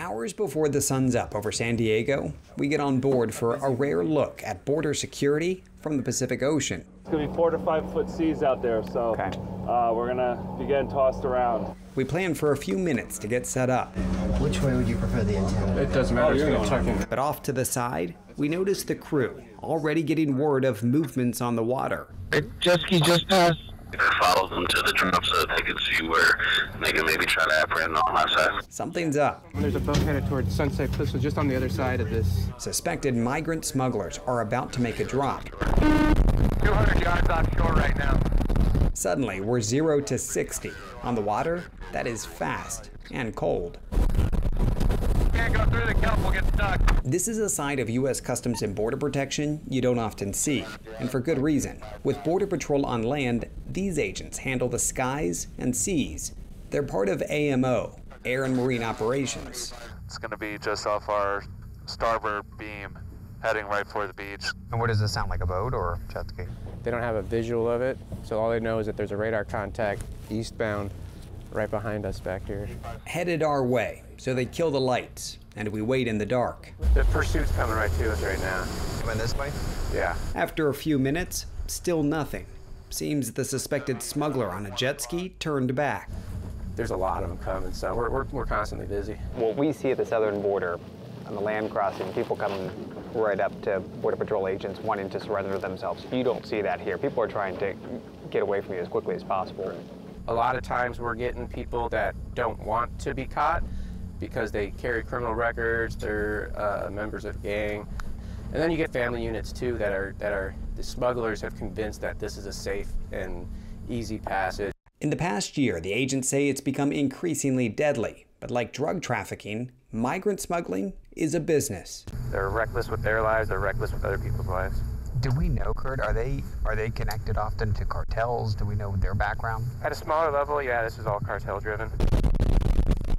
Hours before the sun's up over San Diego, we get on board for a rare look at border security from the Pacific Ocean. It's gonna be four to five foot seas out there, so Okay. uh, we're gonna be getting tossed around. We plan for a few minutes to get set up, Which way would you prefer the antenna? It doesn't matter. It's going to tuck but off to the side, we notice the crew already getting word of movements on the water. jet ski just passed. Follow them to the drop so that they can see where they can maybe try to apprehend on our side. Something's up. There's a boat headed towards Sunset Cliffs, so just on the other side of this. Suspected migrant smugglers are about to make a drop. 200 yards offshore right now. Suddenly, we're 0 to 60. On the water, that is fast and cold. Can't go through the kelp, we'll get stuck. This is a side of U.S. Customs and Border Protection you don't often see, and for good reason. With Border Patrol on land, these agents handle the skies and seas. They're part of AMO, Air and Marine Operations. It's going to be just off our starboard beam, heading right for the beach. And what does this sound like, a boat or a jet ski? They don't have a visual of it, so all they know is that there's a radar contact eastbound right behind us back here. Headed our way, so they kill the lights, and we wait in the dark. The pursuit's coming right to us right now. Coming this way? Yeah. After a few minutes, still nothing. Seems the suspected smuggler on a jet ski turned back. There's a lot of them coming, so we're, we're, we're constantly busy. What we see at the southern border on the land crossing, people coming right up to Border Patrol agents wanting to surrender themselves. You don't see that here. People are trying to get away from you as quickly as possible. A lot of times we're getting people that don't want to be caught because they carry criminal records, they're uh, members of a gang. And then you get family units too that are that are the smugglers have convinced that this is a safe and easy passage. In the past year, the agents say it's become increasingly deadly. But like drug trafficking, migrant smuggling is a business. They're reckless with their lives, they're reckless with other people's lives. Do we know, Kurt? Are they are they connected often to cartels? Do we know their background? At a smaller level, yeah, this is all cartel driven.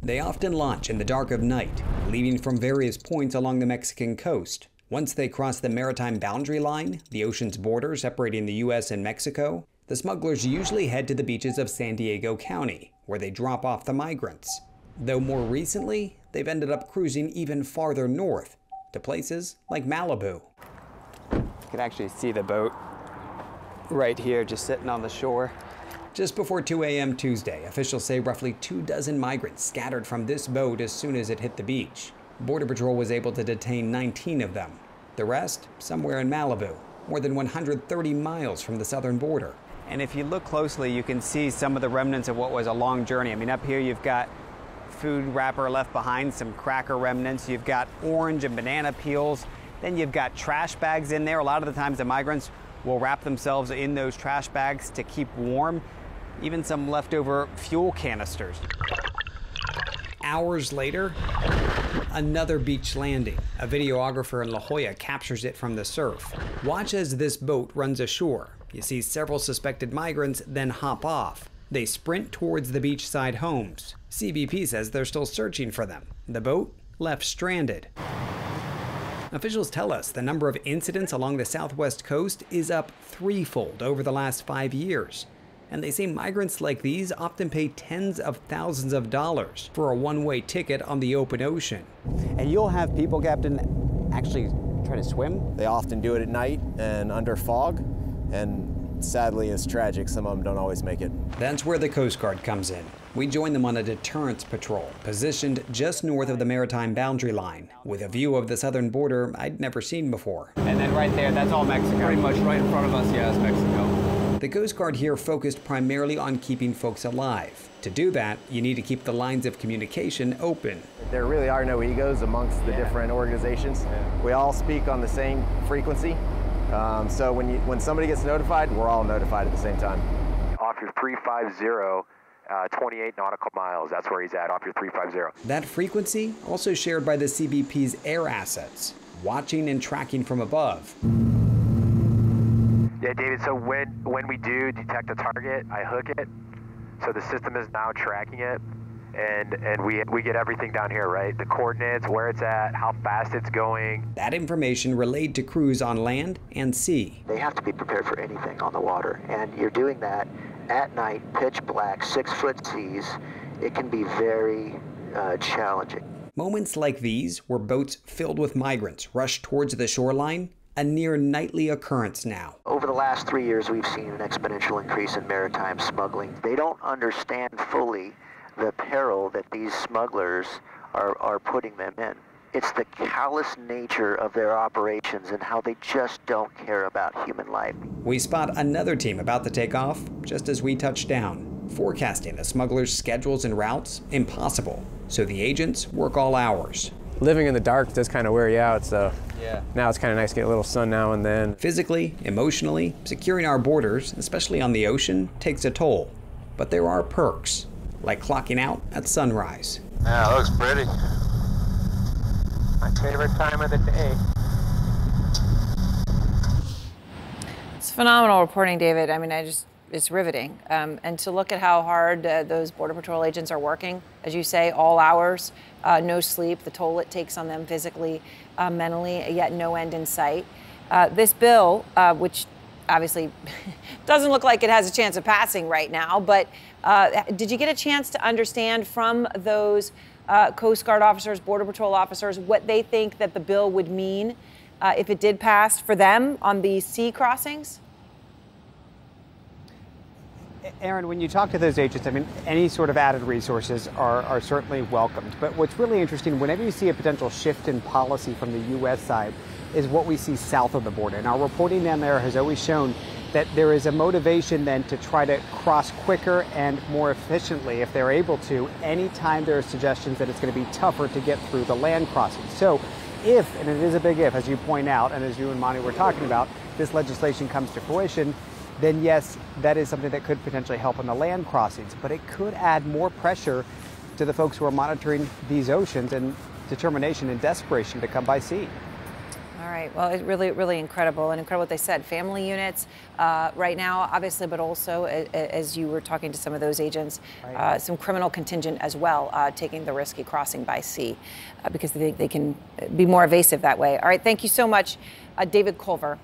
They often launch in the dark of night, leaving from various points along the Mexican coast. Once they cross the maritime boundary line, the ocean's border separating the U.S. and Mexico, the smugglers usually head to the beaches of San Diego County, where they drop off the migrants. Though more recently, they've ended up cruising even farther north, to places like Malibu. You can actually see the boat right here just sitting on the shore. Just before 2 a.m. Tuesday, officials say roughly two dozen migrants scattered from this boat as soon as it hit the beach. Border Patrol was able to detain 19 of them. The rest, somewhere in Malibu, more than 130 miles from the southern border. And if you look closely, you can see some of the remnants of what was a long journey. I mean, up here you've got food wrapper left behind, some cracker remnants, you've got orange and banana peels, then you've got trash bags in there. A lot of the times the migrants will wrap themselves in those trash bags to keep warm, even some leftover fuel canisters. Hours later, another beach landing. A videographer in La Jolla captures it from the surf. Watch as this boat runs ashore. You see several suspected migrants then hop off. They sprint towards the beachside homes. CBP says they're still searching for them. The boat left stranded. Officials tell us the number of incidents along the southwest coast is up threefold over the last five years. And they say migrants like these often pay tens of thousands of dollars for a one way ticket on the open ocean. And you'll have people, Captain, actually try to swim. They often do it at night and under fog, and sadly, it's tragic. Some of them don't always make it. That's where the Coast Guard comes in. We join them on a deterrence patrol, positioned just north of the maritime boundary line, with a view of the southern border I'd never seen before. And then right there, that's all Mexico. Pretty much right in front of us, yeah, is Mexico. The Coast Guard here focused primarily on keeping folks alive. To do that, you need to keep the lines of communication open. There really are no egos amongst the different organizations. We all speak on the same frequency. Um, so when you when somebody gets notified, we're all notified at the same time. Off your 350, uh, 28 nautical miles. That's where he's at, off your 350. That frequency also shared by the CBP's air assets, watching and tracking from above. Yeah, David, so when, when we do detect a target, I hook it. So the system is now tracking it. And, and we, we get everything down here, right? The coordinates, where it's at, how fast it's going. That information relayed to crews on land and sea. They have to be prepared for anything on the water, and you're doing that at night, pitch black, six foot seas. It can be very uh, challenging. Moments like these, where boats filled with migrants rush towards the shoreline, a near nightly occurrence now. Over the last three years, we've seen an exponential increase in maritime smuggling. They don't understand fully the peril that these smugglers are, are putting them in. It's the callous nature of their operations and how they just don't care about human life. We spot another team about to take off just as we touch down. Forecasting the smugglers' schedules and routes impossible, so the agents work all hours. Living in the dark does kind of wear you out, so Yeah. now it's kind of nice to get a little sun now and then. Physically, emotionally, securing our borders, especially on the ocean, takes a toll. But there are perks, like clocking out at sunrise. Yeah, looks pretty. My favorite time of the day. It's phenomenal reporting, David. I mean, I just, it's riveting. Um, and to look at how hard uh, those Border Patrol agents are working, as you say, all hours, uh, no sleep, the toll it takes on them physically, uh, mentally, yet no end in sight. Uh, this bill, uh, which obviously doesn't look like it has a chance of passing right now, but uh, did you get a chance to understand from those uh, Coast Guard officers, Border Patrol officers, what they think that the bill would mean uh, if it did pass for them on the sea crossings? Aaron, when you talk to those agents, I mean, any sort of added resources are, are certainly welcomed. But what's really interesting, whenever you see a potential shift in policy from the U.S. side, is what we see south of the border. And our reporting down there has always shown that there is a motivation then to try to cross quicker and more efficiently if they're able to, anytime there are suggestions that it's going to be tougher to get through the land crossing. So if, and it is a big if, as you point out, and as you and Monty were talking about, this legislation comes to fruition, then yes, that is something that could potentially help on the land crossings. But it could add more pressure to the folks who are monitoring these oceans and determination and desperation to come by sea. All right. Well, it's really, really incredible and incredible what they said. Family units uh, right now, obviously, but also a- a- as you were talking to some of those agents, uh, some criminal contingent as well, uh, taking the risky crossing by sea uh, because they, think they can be more evasive that way. All right. Thank you so much, uh, David Culver.